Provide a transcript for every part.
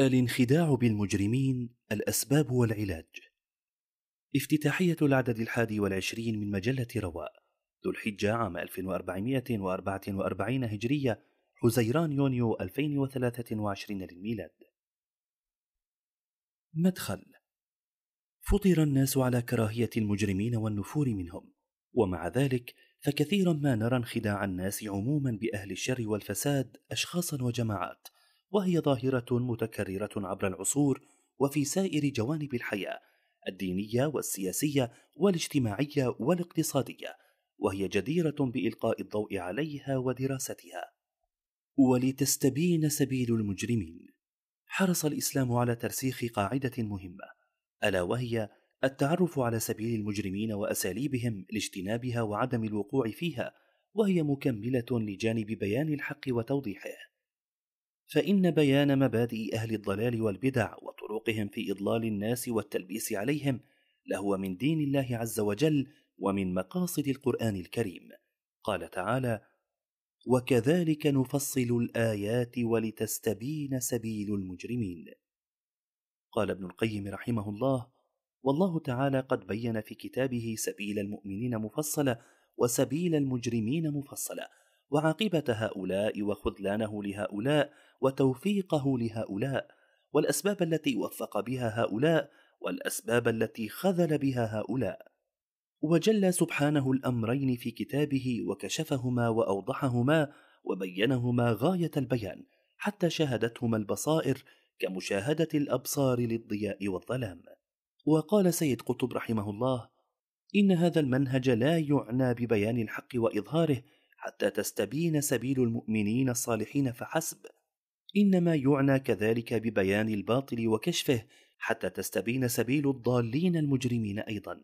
الانخداع بالمجرمين الأسباب والعلاج. افتتاحية العدد الحادي والعشرين من مجلة رواء ذو الحجة عام 1444 هجرية حزيران يونيو 2023 للميلاد. مدخل فطر الناس على كراهية المجرمين والنفور منهم ومع ذلك فكثيرا ما نرى انخداع الناس عموما بأهل الشر والفساد أشخاصا وجماعات. وهي ظاهرة متكررة عبر العصور وفي سائر جوانب الحياة الدينية والسياسية والاجتماعية والاقتصادية وهي جديرة بإلقاء الضوء عليها ودراستها. ولتستبين سبيل المجرمين. حرص الإسلام على ترسيخ قاعدة مهمة ألا وهي التعرف على سبيل المجرمين وأساليبهم لاجتنابها وعدم الوقوع فيها وهي مكملة لجانب بيان الحق وتوضيحه. فإن بيان مبادئ أهل الضلال والبدع وطرقهم في إضلال الناس والتلبيس عليهم لهو من دين الله عز وجل ومن مقاصد القرآن الكريم. قال تعالى وكذلك نفصل الآيات ولتستبين سبيل المجرمين. قال ابن القيم رحمه الله والله تعالى قد بين في كتابه سبيل المؤمنين مفصلا وسبيل المجرمين مفصلا وعاقبة هؤلاء وخذلانه لهؤلاء وتوفيقه لهؤلاء والأسباب التي وفق بها هؤلاء والأسباب التي خذل بها هؤلاء. وجل سبحانه الأمرين في كتابه وكشفهما وأوضحهما وبينهما غاية البيان حتى شاهدتهما البصائر كمشاهدة الأبصار للضياء والظلام. وقال سيد قطب رحمه الله إن هذا المنهج لا يعنى ببيان الحق وإظهاره حتى تستبين سبيل المؤمنين الصالحين فحسب إنما يعنى كذلك ببيان الباطل وكشفه حتى تستبين سبيل الضالين المجرمين أيضا.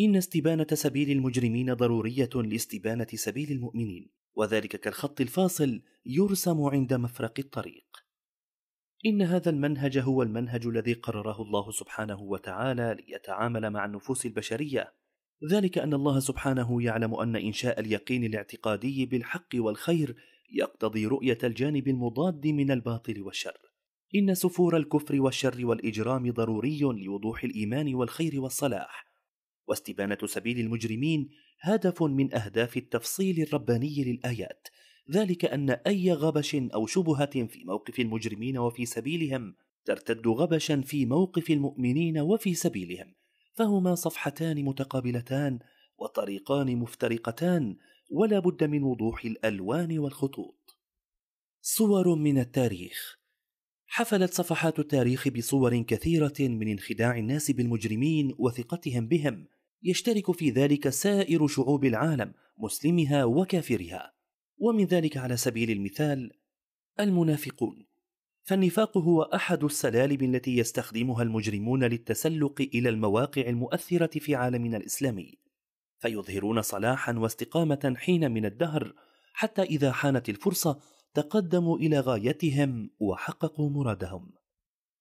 إن استبانة سبيل المجرمين ضرورية لاستبانة سبيل المؤمنين وذلك كالخط الفاصل يرسم عند مفرق الطريق. إن هذا المنهج هو المنهج الذي قرره الله سبحانه وتعالى ليتعامل مع النفوس البشرية. ذلك أن الله سبحانه يعلم أن إنشاء اليقين الاعتقادي بالحق والخير يقتضي رؤية الجانب المضاد من الباطل والشر. إن سفور الكفر والشر والإجرام ضروري لوضوح الإيمان والخير والصلاح. واستبانة سبيل المجرمين هدف من أهداف التفصيل الرباني للآيات. ذلك أن أي غبش أو شبهة في موقف المجرمين وفي سبيلهم ترتد غبشا في موقف المؤمنين وفي سبيلهم. فهما صفحتان متقابلتان وطريقان مفترقتان ولا بد من وضوح الألوان والخطوط. صور من التاريخ. حفلت صفحات التاريخ بصور كثيرة من انخداع الناس بالمجرمين وثقتهم بهم. يشترك في ذلك سائر شعوب العالم مسلمها وكافرها. ومن ذلك على سبيل المثال المنافقون. فالنفاق هو أحد السلالم التي يستخدمها المجرمون للتسلق إلى المواقع المؤثرة في عالمنا الإسلامي. فيظهرون صلاحا واستقامة حين من الدهر حتى إذا حانت الفرصة تقدموا إلى غايتهم وحققوا مرادهم.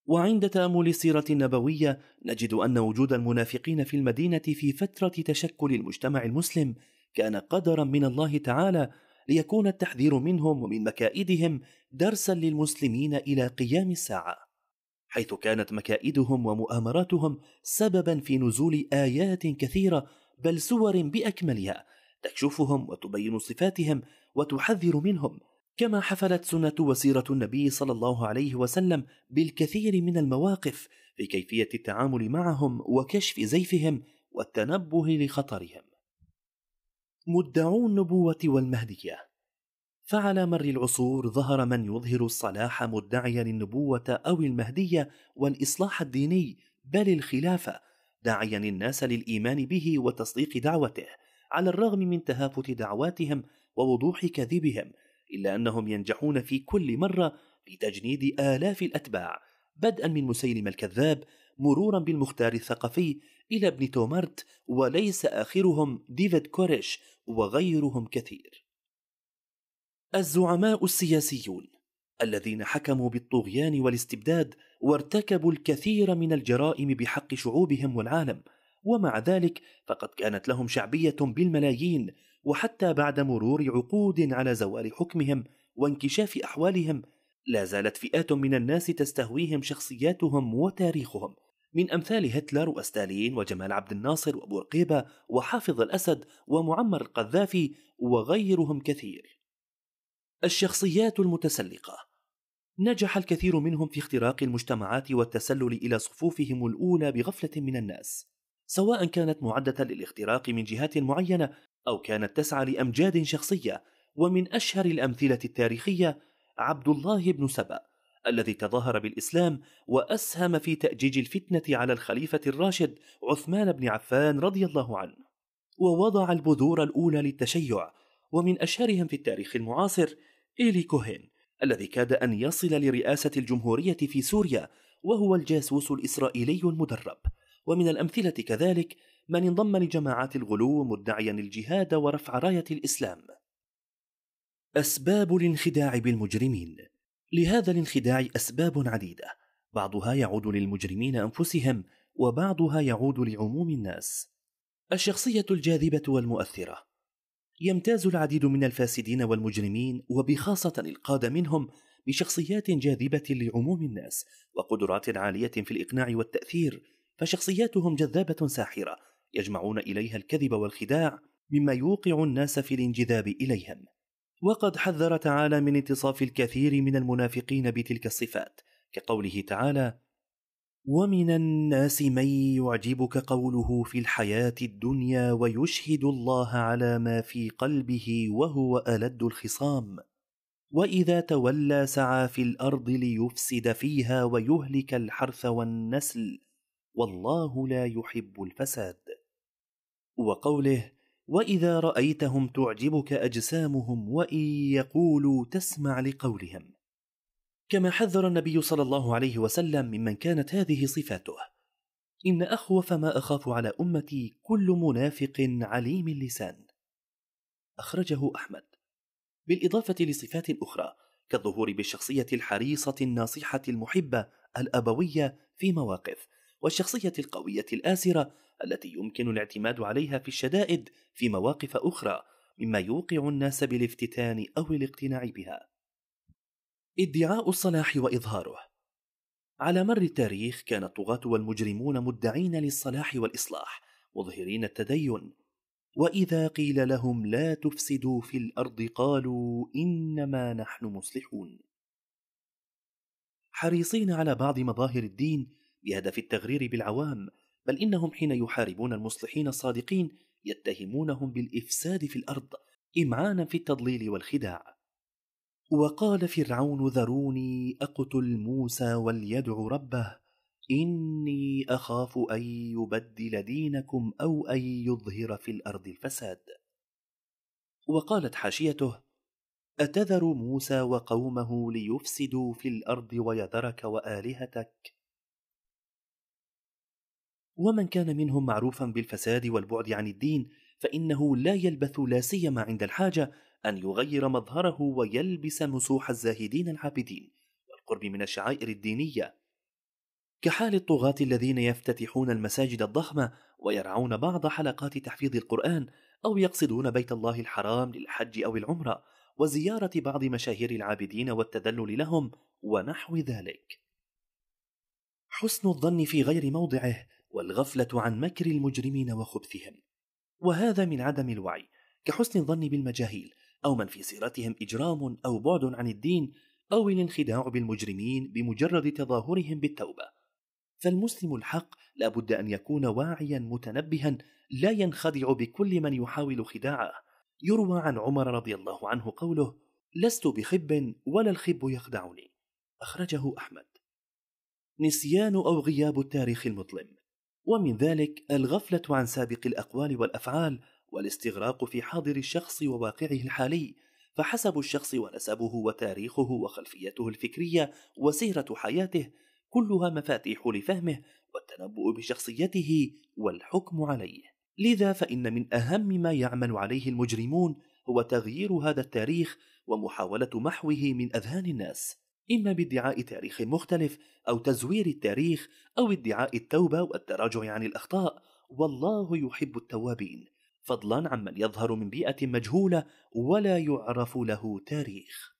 وعند تأمل السيرة النبوية نجد أن وجود المنافقين في المدينة في فترة تشكل المجتمع المسلم كان قدرا من الله تعالى ليكون التحذير منهم ومن مكائدهم درسا للمسلمين إلى قيام الساعة حيث كانت مكائدهم ومؤامراتهم سببا في نزول آيات كثيرة بل سور بأكملها تكشفهم وتبين صفاتهم وتحذر منهم كما حفلت سنة وسيرة النبي صلى الله عليه وسلم بالكثير من المواقف في كيفية التعامل معهم وكشف زيفهم والتنبه لخطرهم. مدعو النبوة والمهدية. فعلى مر العصور ظهر من يظهر الصلاح مدعيا النبوة أو المهدية والإصلاح الديني بل الخلافة داعيا الناس للإيمان به وتصديق دعوته على الرغم من تهافت دعواتهم ووضوح كذبهم إلا أنهم ينجحون في كل مرة في تجنيد آلاف الأتباع بدءا من مسيلم الكذاب مرورا بالمختار الثقفي إلى ابن تومرت وليس آخرهم ديفيد كوريش وغيرهم كثير. الزعماء السياسيون الذين حكموا بالطغيان والاستبداد وارتكبوا الكثير من الجرائم بحق شعوبهم والعالم. ومع ذلك فقد كانت لهم شعبية بالملايين وحتى بعد مرور عقود على زوال حكمهم وانكشاف أحوالهم لا زالت فئات من الناس تستهويهم شخصياتهم وتاريخهم. من أمثال هتلر وستالين وجمال عبد الناصر وبورقيبة وحافظ الأسد ومعمر القذافي وغيرهم كثير. الشخصيات المتسلقة. نجح الكثير منهم في اختراق المجتمعات والتسلل إلى صفوفهم الأولى بغفلة من الناس سواء كانت معدة للاختراق من جهات معينة أو كانت تسعى لأمجاد شخصية. ومن أشهر الأمثلة التاريخية عبد الله بن سبأ الذي تظاهر بالإسلام وأسهم في تأجيج الفتنة على الخليفة الراشد عثمان بن عفان رضي الله عنه. ووضع البذور الأولى للتشيع ومن أشهرهم في التاريخ المعاصر إيلي كوهين الذي كاد أن يصل لرئاسة الجمهورية في سوريا وهو الجاسوس الإسرائيلي المدرب. ومن الأمثلة كذلك من انضم لجماعات الغلو مدعيا الجهاد ورفع راية الإسلام. أسباب الانخداع بالمجرمين. لهذا الانخداع أسباب عديدة. بعضها يعود للمجرمين أنفسهم وبعضها يعود لعموم الناس. الشخصية الجاذبة والمؤثرة. يمتاز العديد من الفاسدين والمجرمين وبخاصة القادة منهم بشخصيات جاذبة لعموم الناس وقدرات عالية في الإقناع والتأثير فشخصياتهم جذابة ساحرة يجمعون إليها الكذب والخداع مما يوقع الناس في الانجذاب إليهم. وقد حذر تعالى من انتصاف الكثير من المنافقين بتلك الصفات كقوله تعالى ومن الناس من يعجبك قوله في الحياة الدنيا ويشهد الله على ما في قلبه وهو ألد الخصام. وإذا تولى سعى في الأرض ليفسد فيها ويهلك الحرث والنسل والله لا يحب الفساد. وقوله وإذا رأيتهم تعجبك أجسامهم وإن يقولوا تسمع لقولهم. كما حذر النبي صلى الله عليه وسلم ممن كانت هذه صفاته. إن اخوف ما أخاف على أمتي كل منافق عليم اللسان. أخرجه أحمد. بالإضافة لصفات أخرى كالظهور بالشخصية الحريصة الناصحة المحبة الأبوية في مواقف والشخصية القوية الآسرة التي يمكن الاعتماد عليها في الشدائد في مواقف أخرى مما يوقع الناس بالافتتان أو الاقتناع بها. ادعاء الصلاح وإظهاره. على مر التاريخ كان الطغاة والمجرمون مدعين للصلاح والإصلاح مظهرين التدين. وإذا قيل لهم لا تفسدوا في الأرض قالوا إنما نحن مصلحون. حريصين على بعض مظاهر الدين بهدف التغرير بالعوام بل إنهم حين يحاربون المصلحين الصادقين يتهمونهم بالإفساد في الأرض إمعانا في التضليل والخداع. وقال فرعون ذروني أقتل موسى وليدع ربه إني أخاف أن يبدل دينكم أو أن يظهر في الأرض الفساد. وقالت حاشيته أتذر موسى وقومه ليفسدوا في الأرض ويذرك وآلهتك؟ ومن كان منهم معروفا بالفساد والبعد عن الدين فإنه لا يلبث لا سيما عند الحاجة أن يغير مظهره ويلبس مسوح الزاهدين العابدين والقرب من الشعائر الدينية كحال الطغاة الذين يفتتحون المساجد الضخمة ويرعون بعض حلقات تحفيظ القرآن أو يقصدون بيت الله الحرام للحج أو العمرة وزيارة بعض مشاهير العابدين والتذلل لهم ونحو ذلك. حسن الظن في غير موضعه والغفلة عن مكر المجرمين وخبثهم وهذا من عدم الوعي كحسن الظن بالمجاهيل أو من في سيرتهم إجرام أو بعد عن الدين أو الانخداع بالمجرمين بمجرد تظاهرهم بالتوبة. فالمسلم الحق لا بد أن يكون واعيا متنبها لا ينخدع بكل من يحاول خداعه. يروى عن عمر رضي الله عنه قوله لست بخب ولا الخب يخدعني أخرجه أحمد. نسيان أو غياب التاريخ المظلم ومن ذلك الغفلة عن سابق الأقوال والأفعال والاستغراق في حاضر الشخص وواقعه الحالي فحسب الشخص ونسبه وتاريخه وخلفيته الفكرية وسيرة حياته كلها مفاتيح لفهمه والتنبؤ بشخصيته والحكم عليه. لذا فإن من أهم ما يعمل عليه المجرمون هو تغيير هذا التاريخ ومحاولة محوه من أذهان الناس. إما بادعاء تاريخ مختلف أو تزوير التاريخ أو ادعاء التوبة والتراجع عن الأخطاء والله يحب التوابين. فضلا عمن يظهر من بيئة مجهولة ولا يعرف له تاريخ.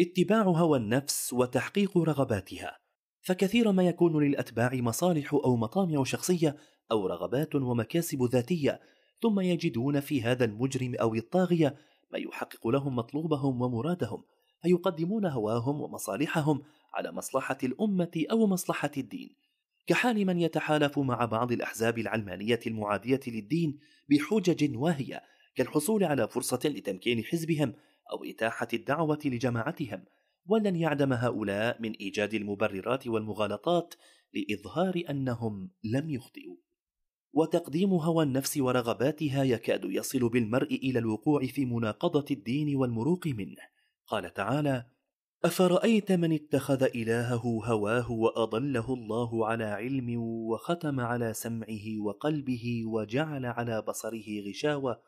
اتباع هوى النفس وتحقيق رغباتها فكثيرا ما يكون للأتباع مصالح أو مطامع شخصية أو رغبات ومكاسب ذاتية ثم يجدون في هذا المجرم أو الطاغية ما يحقق لهم مطلوبهم ومرادهم فيقدمون هواهم ومصالحهم على مصلحة الأمة أو مصلحة الدين. كحال من يتحالف مع بعض الأحزاب العلمانية المعادية للدين بحجج واهية كالحصول على فرصة لتمكين حزبهم أو إتاحة الدعوة لجماعتهم. ولن يعدم هؤلاء من إيجاد المبررات والمغالطات لإظهار أنهم لم يخطئوا. وتقديم هوى النفس ورغباتها يكاد يصل بالمرء إلى الوقوع في مناقضة الدين والمروق منه. قال تعالى أفرأيت من اتخذ إلهه هواه وأضله الله على علم وختم على سمعه وقلبه وجعل على بصره غشاوة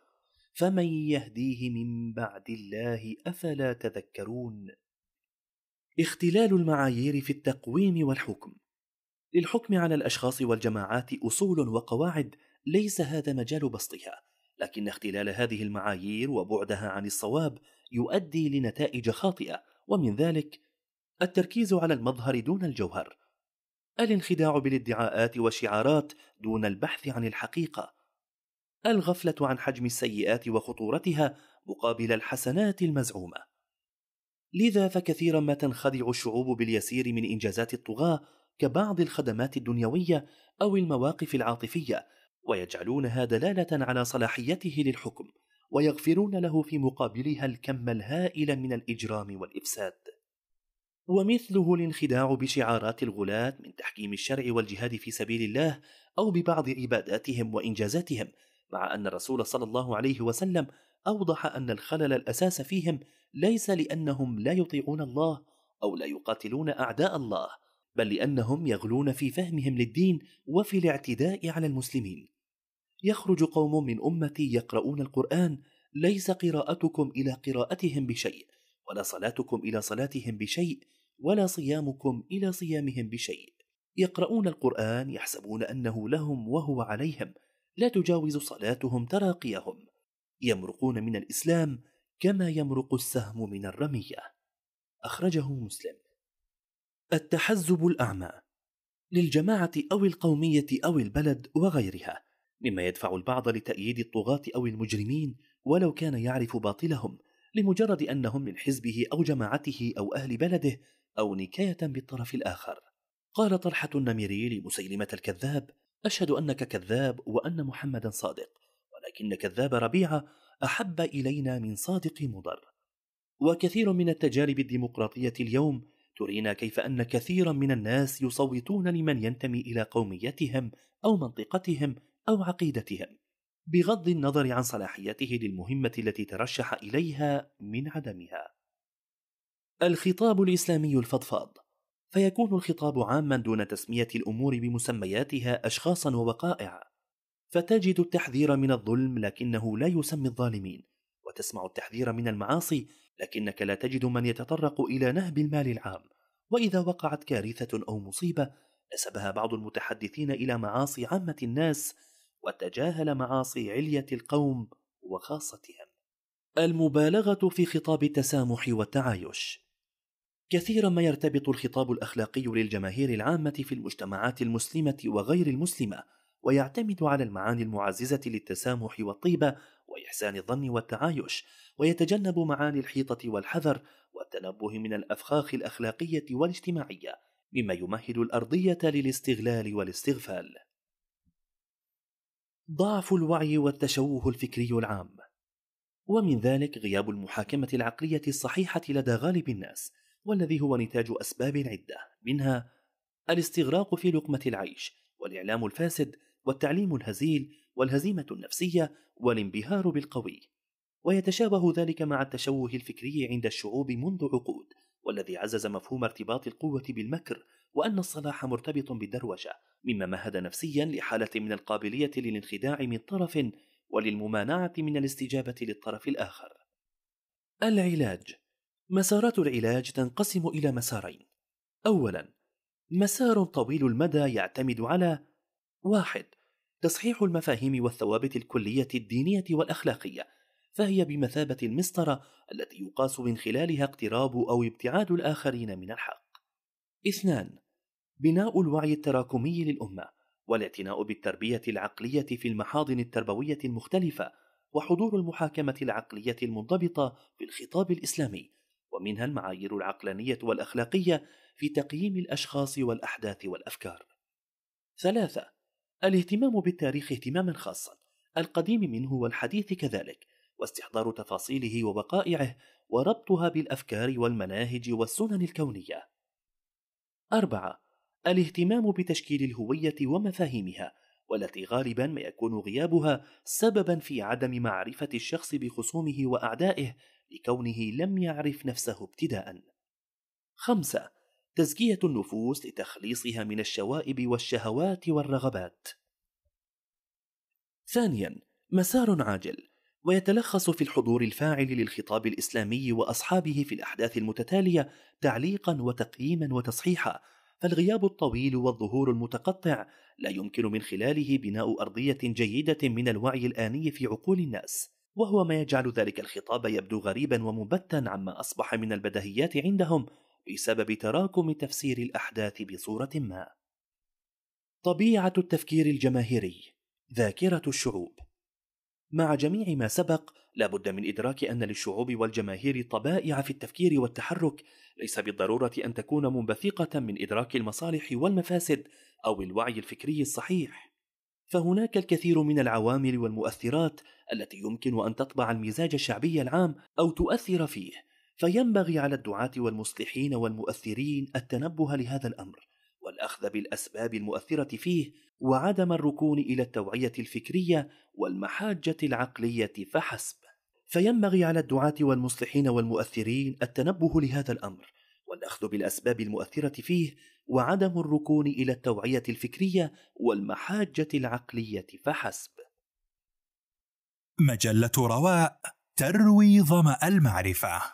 فمن يهديه من بعد الله أفلا تذكرون؟ اختلال المعايير في التقويم والحكم. للحكم على الأشخاص والجماعات أصول وقواعد ليس هذا مجال بسطها لكن اختلال هذه المعايير وبعدها عن الصواب يؤدي لنتائج خاطئة ومن ذلك التركيز على المظهر دون الجوهر الانخداع بالادعاءات والشعارات دون البحث عن الحقيقة الغفلة عن حجم السيئات وخطورتها مقابل الحسنات المزعومة. لذا فكثيرا ما تنخدع الشعوب باليسير من إنجازات الطغاة كبعض الخدمات الدنيوية أو المواقف العاطفية ويجعلونها دلالة على صلاحيته للحكم. ويغفرون له في مقابلها الكم الهائل من الإجرام والإفساد. ومثله الانخداع بشعارات الغلاة من تحكيم الشرع والجهاد في سبيل الله أو ببعض عباداتهم وإنجازاتهم مع أن الرسول صلى الله عليه وسلم أوضح أن الخلل الأساس فيهم ليس لأنهم لا يطيعون الله أو لا يقاتلون أعداء الله بل لأنهم يغلون في فهمهم للدين وفي الاعتداء على المسلمين. يخرج قوم من أمتي يقرؤون القرآن ليس قراءتكم إلى قراءتهم بشيء ولا صلاتكم إلى صلاتهم بشيء ولا صيامكم إلى صيامهم بشيء. يقرؤون القرآن يحسبون أنه لهم وهو عليهم لا تجاوز صلاتهم تراقيهم. يمرقون من الإسلام كما يمرق السهم من الرمية. أخرجه مسلم. التحزب الأعمى. للجماعة أو القومية أو البلد وغيرها. مما يدفع البعض لتأييد الطغاة أو المجرمين ولو كان يعرف باطلهم لمجرد أنهم من حزبه أو جماعته أو أهل بلده أو نكاية بالطرف الآخر. قال طلحة النميري لمسيلمة الكذاب أشهد أنك كذاب وأن محمدا صادق ولكن كذاب ربيعة أحب إلينا من صادق مضر. وكثير من التجارب الديمقراطية اليوم ترينا كيف أن كثيرا من الناس يصوتون لمن ينتمي إلى قوميتهم أو منطقتهم أو عقيدتهم بغض النظر عن صلاحيته للمهمة التي ترشح إليها من عدمها. الخطاب الإسلامي الفضفاض فيكون الخطاب عاما دون تسمية الأمور بمسمياتها أشخاصا ووقائع، فتجد التحذير من الظلم لكنه لا يسمي الظالمين، وتسمع التحذير من المعاصي لكنك لا تجد من يتطرق إلى نهب المال العام، وإذا وقعت كارثة أو مصيبة نسبها بعض المتحدثين إلى معاصي عامة الناس وتجاهل معاصي علية القوم وخاصتهم. المبالغة في خطاب التسامح والتعايش. كثيرا ما يرتبط الخطاب الأخلاقي للجماهير العامة في المجتمعات المسلمة وغير المسلمة، ويعتمد على المعاني المعززة للتسامح والطيبة وإحسان الظن والتعايش، ويتجنب معاني الحيطة والحذر والتنبه من الأفخاخ الأخلاقية والاجتماعية، مما يمهد الأرضية للاستغلال والاستغفال. ضعف الوعي والتشوه الفكري العام. ومن ذلك غياب المحاكمة العقلية الصحيحة لدى غالب الناس والذي هو نتاج أسباب عدة منها الاستغراق في لقمة العيش والإعلام الفاسد والتعليم الهزيل والهزيمة النفسية والانبهار بالقوي. ويتشابه ذلك مع التشوه الفكري عند الشعوب منذ عقود والذي عزز مفهوم ارتباط القوة بالمكر وأن الصلاح مرتبط بالدروشة مما مهد نفسيا لحالة من القابلية للانخداع من طرف وللممانعة من الاستجابة للطرف الآخر. العلاج مسارات العلاج تنقسم إلى مسارين. أولا مسار طويل المدى يعتمد على واحد تصحيح المفاهيم والثوابت الكلية الدينية والأخلاقية، فهي بمثابة المسطرة التي يقاس من خلالها اقتراب أو ابتعاد الآخرين من الحق. اثنان: بناء الوعي التراكمي للأمة، والاعتناء بالتربية العقلية في المحاضن التربوية المختلفة، وحضور المحاكمة العقلية المنضبطة في الخطاب الإسلامي، ومنها المعايير العقلانية والأخلاقية في تقييم الأشخاص والأحداث والأفكار. ثلاثة: الاهتمام بالتاريخ اهتماما خاصا، القديم منه والحديث كذلك، واستحضار تفاصيله ووقائعه وربطها بالأفكار والمناهج والسنن الكونية أربعة. الاهتمام بتشكيل الهوية ومفاهيمها والتي غالبا ما يكون غيابها سببا في عدم معرفة الشخص بخصومه وأعدائه لكونه لم يعرف نفسه ابتداء خمسة. تزكية النفوس لتخليصها من الشوائب والشهوات والرغبات. ثانيا مسار عاجل. ويتلخص في الحضور الفاعل للخطاب الإسلامي وأصحابه في الأحداث المتتالية تعليقا وتقييما وتصحيحا. فالغياب الطويل والظهور المتقطع لا يمكن من خلاله بناء أرضية جيدة من الوعي الآني في عقول الناس وهو ما يجعل ذلك الخطاب يبدو غريبا ومبتا عما أصبح من البدهيات عندهم بسبب تراكم تفسير الأحداث بصورة ما. طبيعة التفكير الجماهيري ذاكرة الشعوب. مع جميع ما سبق لا بد من إدراك أن للشعوب والجماهير طبائع في التفكير والتحرك. ليس بالضرورة أن تكون منبثقة من إدراك المصالح والمفاسد أو الوعي الفكري الصحيح. فهناك الكثير من العوامل والمؤثرات التي يمكن أن تطبع المزاج الشعبي العام أو تؤثر فيه. فينبغي على الدعاة والمصلحين والمؤثرين التنبه لهذا الأمر. والأخذ بالأسباب المؤثرة فيه وعدم الركون إلى التوعية الفكرية والمحاجة العقلية فحسب. فينبغي على الدعاة والمصلحين والمؤثرين التنبه لهذا الأمر والأخذ بالأسباب المؤثرة فيه وعدم الركون إلى التوعية الفكرية والمحاجة العقلية فحسب. مجلة رواء تروي ظما المعرفة.